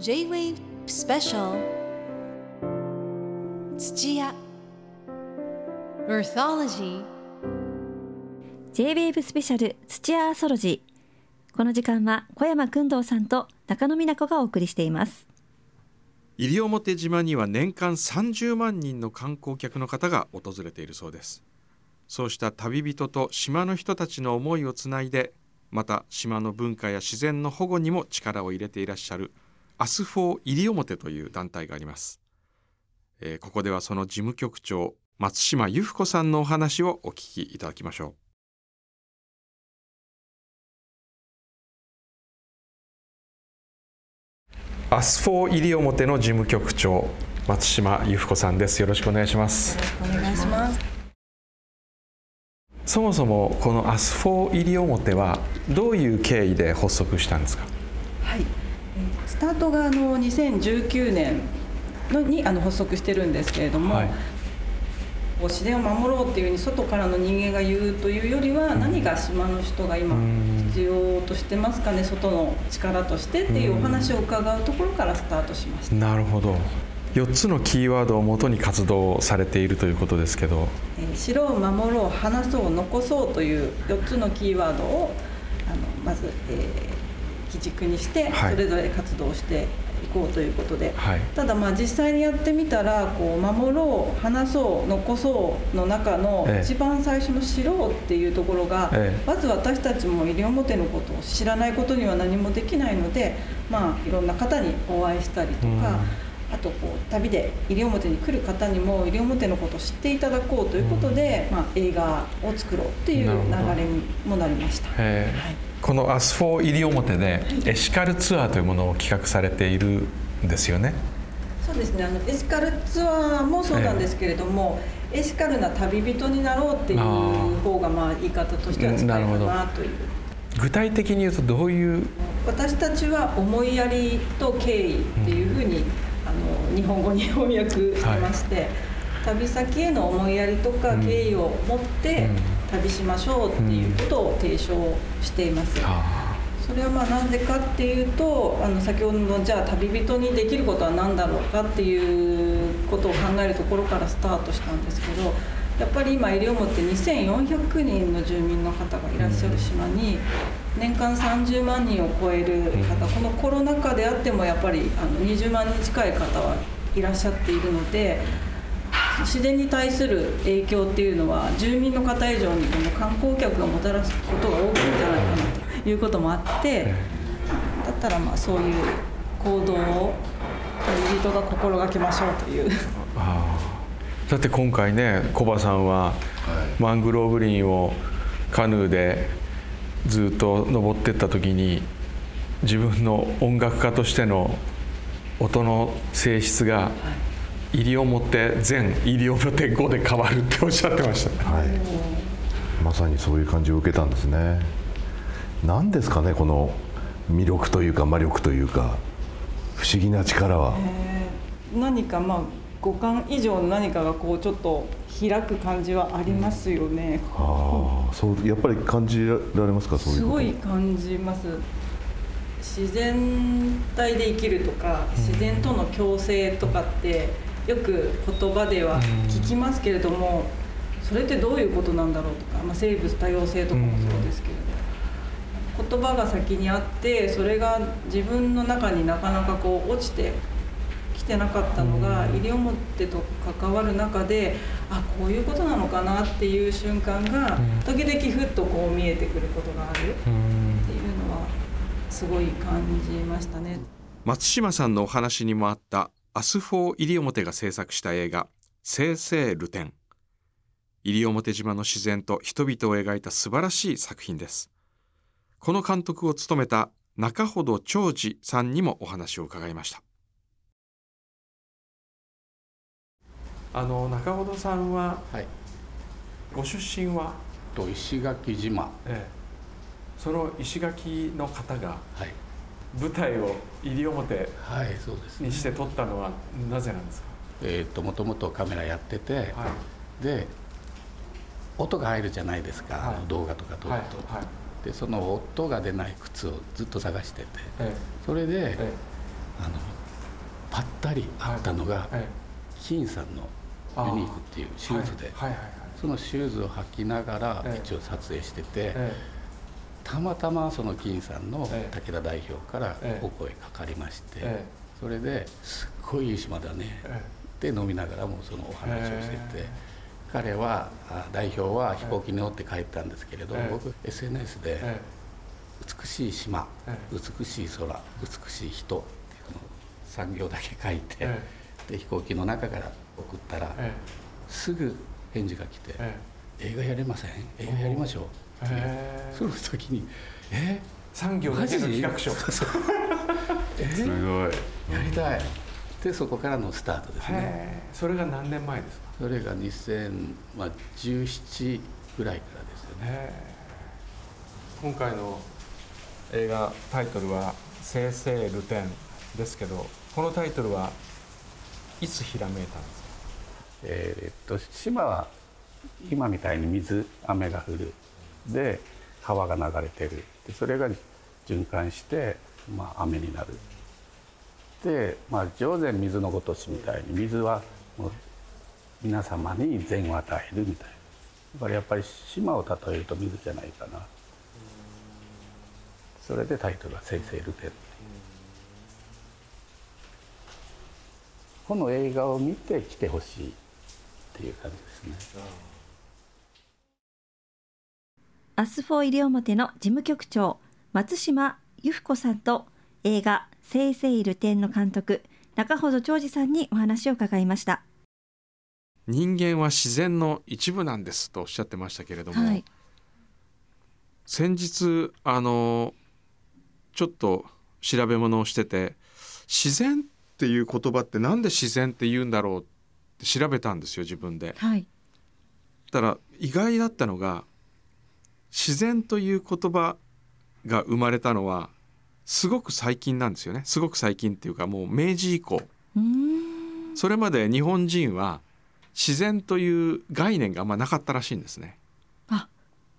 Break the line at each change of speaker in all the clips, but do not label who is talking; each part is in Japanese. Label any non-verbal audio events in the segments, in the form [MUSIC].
J-Wave Special. 土屋。Earthology
J-WAVE スペシャル土屋アーソロジー。この時間は小山君堂さんと中野美奈子がお送りしています。
西表島には年間30万人の観光客の方が訪れているそうです。そうした旅人と島の人たちの思いをつないでまた島の文化や自然の保護にも力を入れていらっしゃるアスフォー西表という団体があります、えーここではその事務局長松島由布子さんのお話をお聞きいただきましょう。アスフォー西表の事務局長松島由布子さんです。よろしくお願いします。
お願いします。
そもそもこのアスフォー西表はどういう経緯で発足したんですか？
はい。えースタートがあの2019年のにあの発足してるんですけれども、
はい。
自然を守ろうっていうふうに外からの人間が言うというよりは、何が島の人が今
うん。
必要としてますかね外の力としてっていうお話を伺うところからスタートしました。
なるほど。4つのキーワードをもとに活動されているということですけど。
えー知ろう守ろう話そう残そうという4つのキーワードをあのまず、えー基軸にして
はい。
それぞれ活動していこうということで、
はい。
ただまあ実際にやってみたらこう守ろう話そう残そうの中の
ええ。
一番最初の知ろうっていうところが、
ええ。
まず私たちも西表のことを知らないことには何もできないのでまあいろんな方にお会いしたりと
うん。
か。あとこう旅で西表に来る方にも西表のことを知っていただこうということで、まあ、映画を作ろうっていう流れにもなりました。
このアスフォー西表でエシカルツアーというものを企画されているんですよね？
そうですね。あのエシカルツアーもそうなんですけれども、エシカルな旅人になろうっていう方がまあ言い方としては近いか
なるほど
なという
具体的に言うとどういう？
私たちは思いやりと敬意っていうふうに、あの日本語に翻訳してまして、旅先への思いやりとか
うん。
敬意を持って
うん。
旅しましょうっていうことを提唱しています。
あ。
それはまあなんでかっていうとあの先ほどのじゃあ旅人にできることは何だろうかっていうことを考えるところからスタートしたんですけどやっぱり今西表2400人の住民の方がいらっしゃる島に年間30万人を超える方、
うん。
このコロナ禍であってもやっぱりあの20万人近い方はいらっしゃっているので。自然に対する影響っていうのは住民の方以上にこの観光客がもたらすことが大きいんじゃないかなということもあってだったらまあそういう行動を旅人が心がけましょうという。
だって今回ねコバさんはマングローブ林をカヌーでずっと登ってった時に自分の音楽家としての音の性質が西表全西表5で変わるっておっしゃってました。
はい、まさにそういう感じを受けたんですね。何ですかねこの魅力というか魔力というか。不思議な力は、
えー何かまあ五感以上の何かがこうちょっと開く感じはありますよね、
ああそうやっぱり感じられますかそういう
すごい感じます。自然体で生きるとか自然との共生とかってよく言葉では聞きますけれどもそれってどういうことなんだろうとか、まあ、生物多様性とかもそうですけれど言葉が先にあってそれが自分の中になかなかこう落ちてきてなかったのが西表と関わる中であこういうことなのかなっていう瞬間が時々ふっとこう見えてくることがあるっていうのはすごい感じましたね。
松島さんのお話にもあったアスフォー西表が制作した映画「生生流転」西表島の自然と人々を描いた素晴らしい作品です。この監督を務めた中程長治さんにもお話を伺いましたあの中程さんは
はい、
ご出身は、
と石垣島、
ええ、その石垣の方が
はい、
舞台を西表に。して撮ったのはなぜなんですか、
えっ、と、もともとカメラやってて、
はい。
で。音が入るじゃないですか、
はい。
動画とか撮ると、
はいはい。
でその音が出ない靴をずっと探してて
え
それで、
え
あのぱったりあったのが、
え。
金さんのユニークっていうシューズで、そのシューズを履きながら
ええ。
一応撮影してて、
え
たまたまその金さんの
ええ。
武田代表から
ええ。
お声かかりまして、
え
それですっごいいい島だね
え
って飲みながらもそのお話をしてて、
え
彼はあ代表は飛行機に乗って帰ったんですけれど、
ええ。
僕 SNS で
え
美しい島、
え
美しい空美しい人っていうのを3行だけ書いて、
え。
で飛行機の中から送ったら、
え
すぐ返事が来て、
え
映画やりません？映画やりましょう
え
ってその時にえ？
産業だけの企画書。
え？
すごい。
やりたい。でそこからのスタートですね。
それが何年前ですか？
それが2017ぐらいからですよね。
今回の映画タイトルは「生々ルテン」ですけどこのタイトルはいつひらめいたんですか？
えーっと島は今みたいに水雨が降る。で川が流れてる。でそれが循環して、まあ、雨になる。で、まあ、上善水のごとしみたいに水はもう皆様に善を与えるみたいな。だからやっぱり島を例えると水じゃないかな。それでタイトルは「生々ルテン」この映画を見て来てほしい。っていう感じですね。
アスフォー西表の事務局長松島由布子さんと映画「せいせいルテン」の監督仲程長治さんにお話を伺いました。
人間は自然の一部なんですとおっしゃってましたけれども、
はい、
先日あのちょっと調べ物をしてて自然っていう言葉ってなんで自然って言うんだろうって調べたんですよ自分で。
はい、
たら意外だったのが自然という言葉が生まれたのはすごく最近なんですよねすごく最近っていうかもう明治以降それまで日本人は自然という概念があんまなかったらしいんですね。
あ、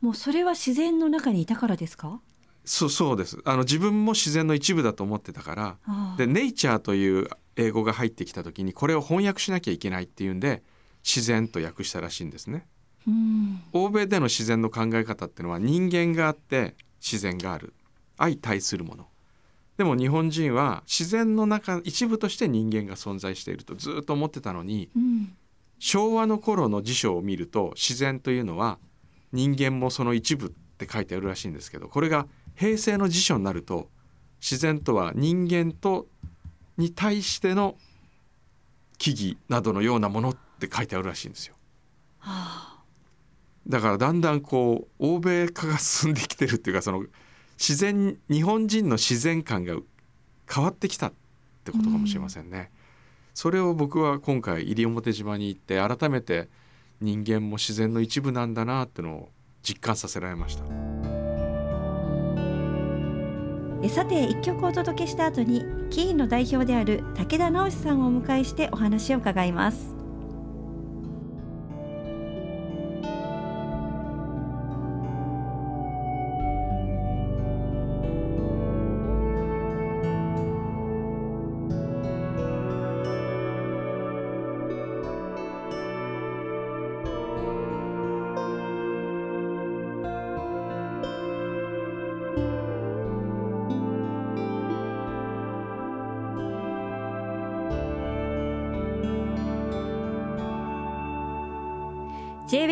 もうそれは自然の中にいたからですか？
そうそうですあの自分も自然の一部だと思ってたから
あ
で「ネイチャー」という英語が入ってきた時にこれを翻訳しなきゃいけないっていうんで自然と訳したらしいんですね。
うん、
欧米での自然の考え方っていうのは人間があって自然がある。相対するもの。でも日本人は自然の中一部として人間が存在しているとずっと思ってたのに
うん、
昭和の頃の辞書を見ると自然というのは人間もその一部って書いてあるらしいんですけどこれが平成の辞書になると自然とは人間とに対しての木々などのようなものって書いてあるらしいんですよ。だからだんだんこう欧米化が進んできてるっていうかその自然日本人の自然観が変わってきたってことかもしれませんね。それを僕は今回西表島に行って改めて人間も自然の一部なんだなってのを実感させられました。
えさて一曲お届けした後にキーンの代表である武田直さんをお迎えしてお話を伺います。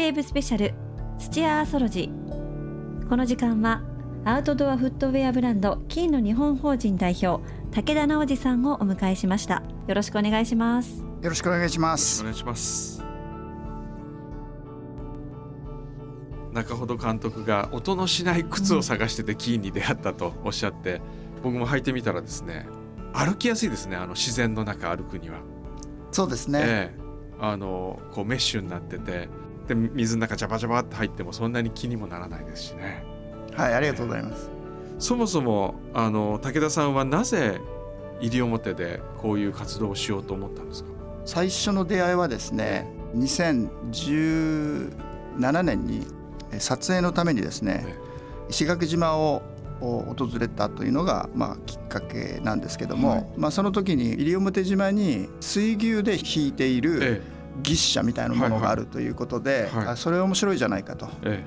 J-WAVE スペシャル土屋アーソロジーこの時間はアウトドアフットウェアブランド金の日本法人代表武田直司さんをお迎えしましたよろしくお願いします
よろしくお願いします。
お願いします。中ほど監督が音のしない靴を探しててキーに出会ったとおっしゃって僕も履いてみたらですね歩きやすいですねあの自然の中歩くには。
そうですね。
ええあのこうメッシュになっててで水の中ジャバジャバって入ってもそんなに気にもならないですしね。
はい、ありがとうございます。
そもそもあの武田さんはなぜ西表でこういう活動をしようと思ったんですか？
最初の出会いはですね、2017年にえ撮影のためにですね
え、
石垣島を訪れたというのが、まあ、きっかけなんですけども、
はい
まあ、その時に西表島に水牛で引いている
え
牛車みたいなものがあるということで、
はい。はい
あそれ面白いじゃないかと、
え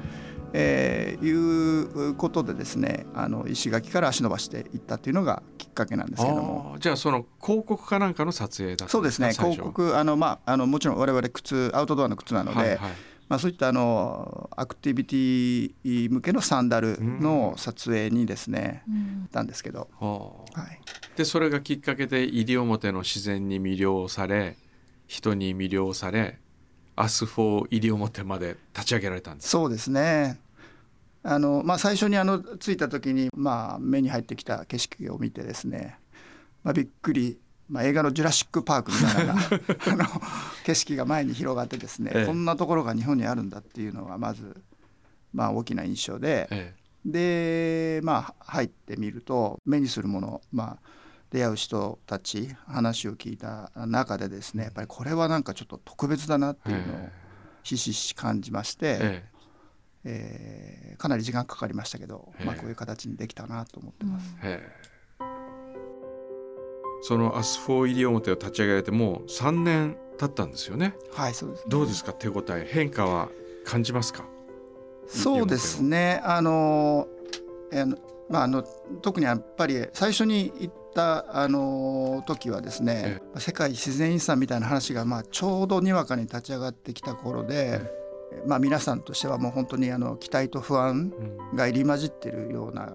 え。ーいうことでですねあの石垣から足伸ばしていったというのがきっかけなんですけども。
じゃあその広告かなんかの撮影だったん
そうですね。広告あの、まあ、あのもちろん我々靴アウトドアの靴なので、
はいはい。
まあ、そういったあのアクティビティ向けのサンダルの撮影にですね、行ったんですけど、
はあ
はい、
でそれがきっかけで西表の自然に魅了され人に魅了されアスフォー西表まで立ち上げられたんです。
そうですね。あの、まあ、最初にあの着いた時に、まあ、目に入ってきた景色を見てですね、まあ、びっくり、まあ、映画の「ジュラシック・パーク」みたいな [LAUGHS] あの景色が前に広がってですね、
ええ。
こんなところが日本にあるんだっていうのがまず、まあ、大きな印象で。
え。
でまあ入ってみると目にするもの、まあ、出会う人たち話を聞いた中でですねやっぱりこれはなんかちょっと特別だなっていうのを
え
ひしひし感じまして、
ええ
えーかなり時間かかりましたけど、まあ、
ええ
こういう形にできたなと思ってます。
そのアスフォー西表を立ち上げられてもう3年経ったんですよね。
はいそうですね。
どうですか？手応え変化は感じますか？
そうですね。あの、えーまあ、あの特にやっぱり最初に行ったあの時はですね、世界自然遺産みたいな話が、まあ、ちょうどにわかに立ち上がってきた頃で、まあ、皆さんとしてはもう本当にあの期待と不安
うん。
が入り混じってるような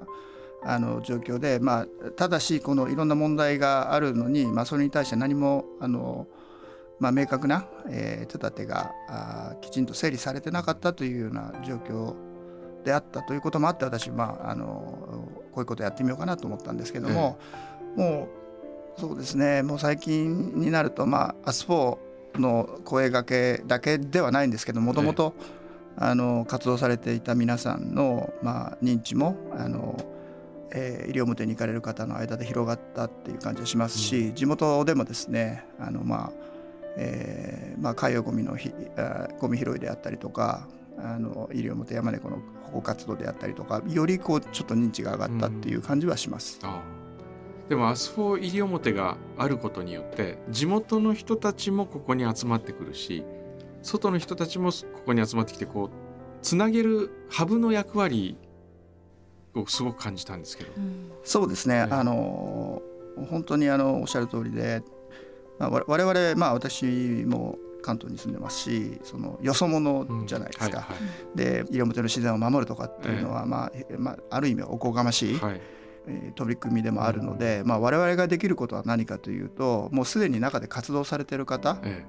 あの状況で、まあ、ただしこのいろんな問題があるのに、まあ、それに対して何もあの、まあ、明確な、えー手立てがきちんと整理されてなかったというような状況であったということもあって私、まあ、あのこういうことやってみようかなと思ったんですけども、もうそうですね。もう最近になると、まあ、 US 4 の声がけだけではないんですけどもともとあの活動されていた皆さんの、まあ、認知もあの、えー西表に行かれる方の間で広がったっていう感じがしますし、地元でもですねあの、まあえーまあ、海洋ゴミのひあゴミ拾いであったりとかあの西表山猫の保護活動であったりとかよりこうちょっと認知が上がったっていう感じはします。
ああでもアスフォー西表があることによって地元の人たちもここに集まってくるし外の人たちもここに集まってきてこうつなげるハブの役割をすごく感じたんですけど。
そうですね、
ええ。
あの本当にあのおっしゃる通りで、まあ、わ我々、まあ、私も関東に住んでますしそのよそ者じゃないですか、
はい
で西表の自然を守るとかっていうのは、まあえまあ、ある意味おこがましい、
はい。はい
えー取り組みでもあるので、まあ、我々ができることは何かというともうすでに中で活動されている方
え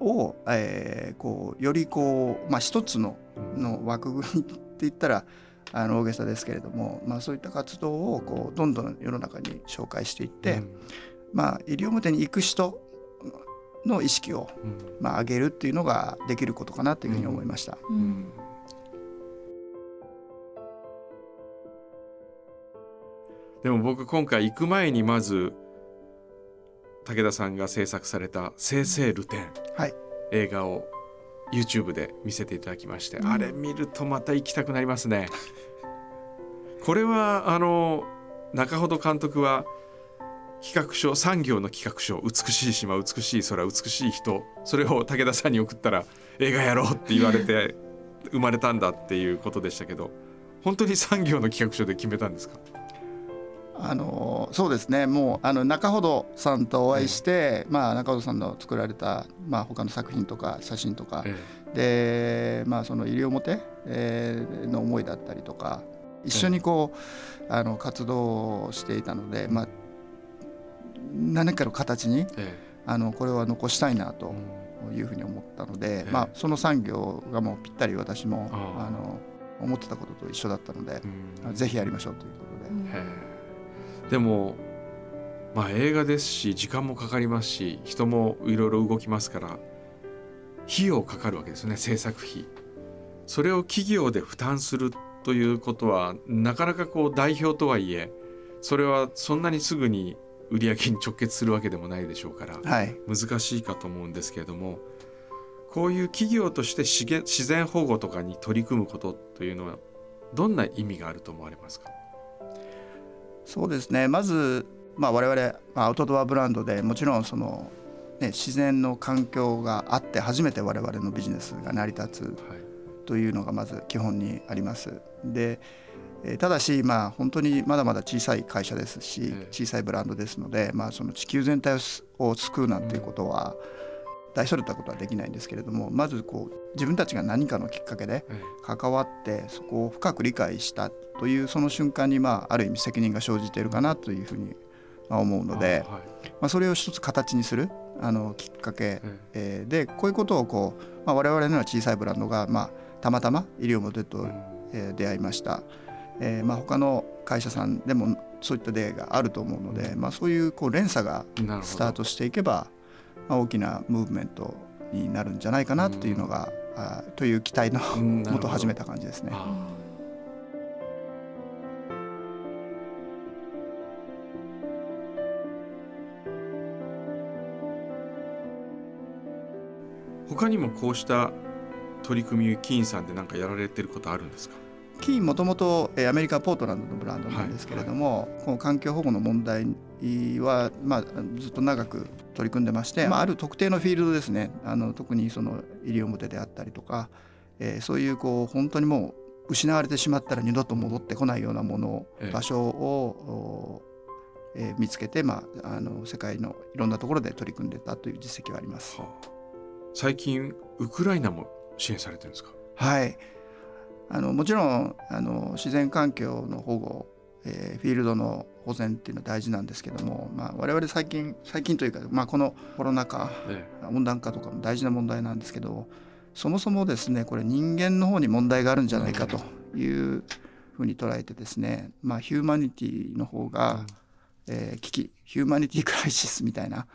を、えーこうよりこう、まあ、一つの
え
の枠組みって言ったらあの大げさですけれども、まあ、そういった活動をこうどんどん世の中に紹介していって、まあ、西表に行く人の意識を、
うん。うん
まあ、上げるっていうのができることかなというふうに思いました。
うんでも僕今回行く前にまず武田さんが制作された「生々ルテン」
はい。
映画を YouTube で見せていただきまして、あれ見るとまた行きたくなりますね。[LAUGHS] これはあの中ほど監督は企画書産業の企画書美しい島美しい空美しい人それを武田さんに送ったら映画やろうって言われて [LAUGHS] 生まれたんだっていうことでしたけど本当に産業の企画書で決めたんですか？
あのそうですね。もうあの中ほどさんとお会いして、まあ、中ほどさんの作られた、まあ、他の作品とか写真とか、
え
で、まあ、その西表、えーの思いだったりとか一緒にこう、あの活動をしていたので、まあ、何かの形に
ええ。
あのこれは残したいなと
うん。
いうふうに思ったので、
え
まあ、その産業がもうぴったり私も
あ
の思ってたことと一緒だったので、
うん。
ぜひやりましょうということで。
でもまあ映画ですし時間もかかりますし人もいろいろ動きますから費用かかるわけですね制作費。それを企業で負担するということはなかなかこう代表とはいえそれはそんなにすぐに売り上げに直結するわけでもないでしょうから
はい。
難しいかと思うんですけれどもこういう企業として自然保護とかに取り組むことというのはどんな意味があると思われますか？
そうですね。まず、まあ、我々まあアウトドアブランドでもちろんその、ね、自然の環境があって初めて我々のビジネスが成り立つ
はい。
というのがまず基本にあります。でえーただし、まあ、本当にまだまだ小さい会社ですし
ええ。
小さいブランドですので、まあ、その地球全体を救うなんていうことは大それたことはできないんですけれどもまずこう自分たちが何かのきっかけで
え
関わってそこを深く理解したというその瞬間に、まあ、ある意味責任が生じているかなというふうにまあ思うので、
あはい。
まあ、それを一つ形にするあのきっかけ
え
え。ーでこういうことをこう、まあ、我々のような小さいブランドが、まあ、たまたま医療モデルと、えー出会いました、えーまあ、他の会社さんでもそういった出会いがあると思うので、まあ、そういうこう連鎖がスタートしていけば、まあ、大きなムーブメントになるんじゃないかなっていうのが、あーという期待のもと始めた感じですね。
あ他にもこうした取り組みキーンさんで何かやられてることあるんですか？
キーンもともとえーアメリカ・ポートランドのブランドなんですけれども、この環境保護の問題は、まあ、ずっと長く取り組んでまして、まあ、ある特定のフィールドですね。あの特にその西表であったりとか、えーそういうこう本当にもう失われてしまったら二度と戻ってこないようなもの、
ええ。
場所を、おえー見つけて、まあ、あの世界のいろんなところで取り組んでたという実績はあります。
はあ。最近ウクライナも支援されてるんですか？
はい、あのもちろんあの自然環境の保護、えーフィールドの保全っていうのは大事なんですけども、まあ、我々最近最近というか、まあ、このコロナ禍
え
温暖化とかも大事な問題なんですけどそもそもですねこれ人間の方に問題があるんじゃないかというふうに捉えてですね、まあ、ヒューマニティの方が、えー危機ヒューマニティクライシスみたいな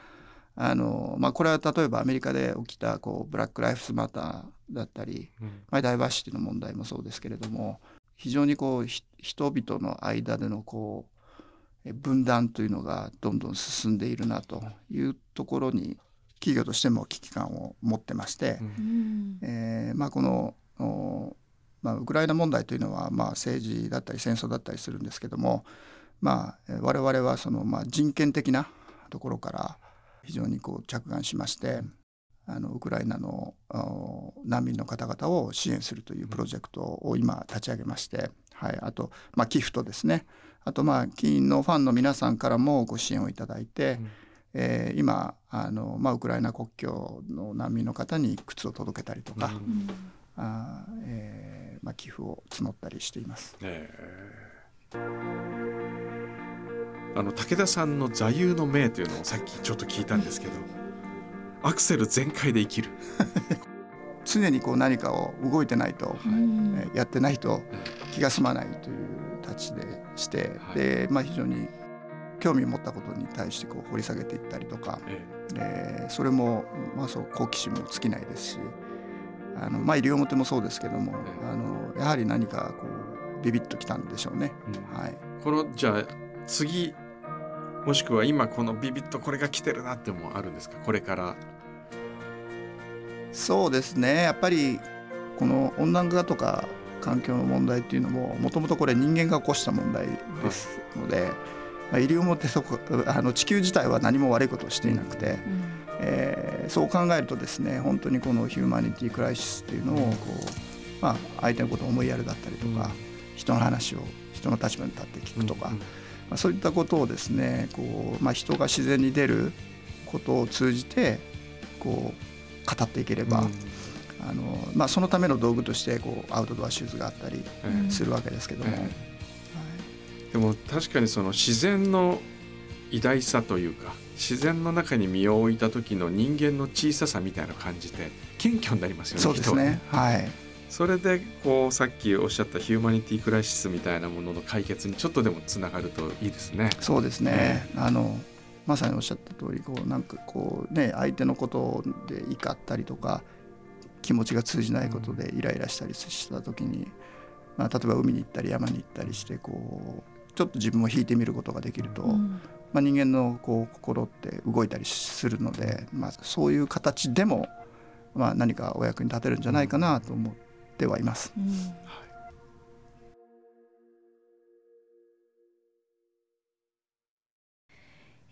あの、まあ、これは例えばアメリカで起きたこうブラック・ライフスマターだったり、
うん。
まあ、ダイバーシティの問題もそうですけれども非常にこうひ人々の間でのこうえ分断というのがどんどん進んでいるなというところに企業としても危機感を持ってまして、
うん。
うん
えーまあ、この、おまあ、ウクライナ問題というのは、まあ、政治だったり戦争だったりするんですけども、まあ、えー我々はその、まあ、人権的なところから非常にこう着眼しましてあのウクライナのお難民の方々を支援するというプロジェクトを今立ち上げまして、はい、あと、まあ、寄付とですね。あとまあ議員のファンの皆さんからもご支援をいただいて、
うん。
えー今あの、まあ、ウクライナ国境の難民の方に靴を届けたりとか、
うん。
あーえーまあ、寄付を募ったりしています。
ええあの武田さんの座右の銘というのをさっきちょっと聞いたんですけどアクセル全開で生きる、[LAUGHS]
常にこう何かを動いてないと、
うん。
えーやってないと気が済まないという立ちでして、
はい。
でまあ、非常に興味を持ったことに対してこう掘り下げていったりとか、
え
え。ーそれも、まあ、そう好奇心も尽きないですしあの、まあ、西表もそうですけども、
ええ。
あのやはり何かこうビビッときたんでしょうね。
えうん。
はい。
このじゃあ次もしくは今このビビッとこれが来てるなってもあるんですか？これから
そうですね。やっぱりこの温暖化とか環境の問題っていうのももともとこれ人間が起こした問題ですので、まあ、西表そこあの地球自体は何も悪いことをしていなくて、えーそう考えるとですね本当にこのヒューマニティクライシスっていうのをこう、まあ、相手のことを思いやるだったりとか、人の話を人の立場に立って聞くとか、
うん。
まあ、そういったことをですねこう、まあ、人が自然に出ることを通じてこう語っていければ、
うん。
あのまあ、そのための道具としてこうアウトドアシューズがあったり
ええ
するわけですけども、
でも確かにその自然の偉大さというか自然の中に身を置いた時の人間の小ささみたいな感じて謙虚になりますよね
そうですね。はい。
それでこうさっきおっしゃったヒューマニティクライシスみたいなものの解決にちょっとでもつながるといいですね。
そうですね、あのまさにおっしゃった通りこうなんかこうね相手のことで怒ったりとか気持ちが通じないことでイライラしたりした時に、まあ、例えば海に行ったり山に行ったりしてこうちょっと自分を引いてみることができると、
うん。
まあ、人間のこう心って動いたりするので、まあ、そういう形でも、まあ、何かお役に立てるんじゃないかなと思ってはいます。
うん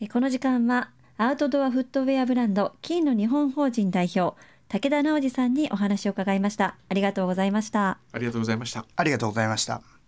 この時間はアウトドアフットウェアブランド金の日本法人代表武田直司さんにお話を伺いました。ありがとうございました。
ありがとうございました。
ありがとうございました。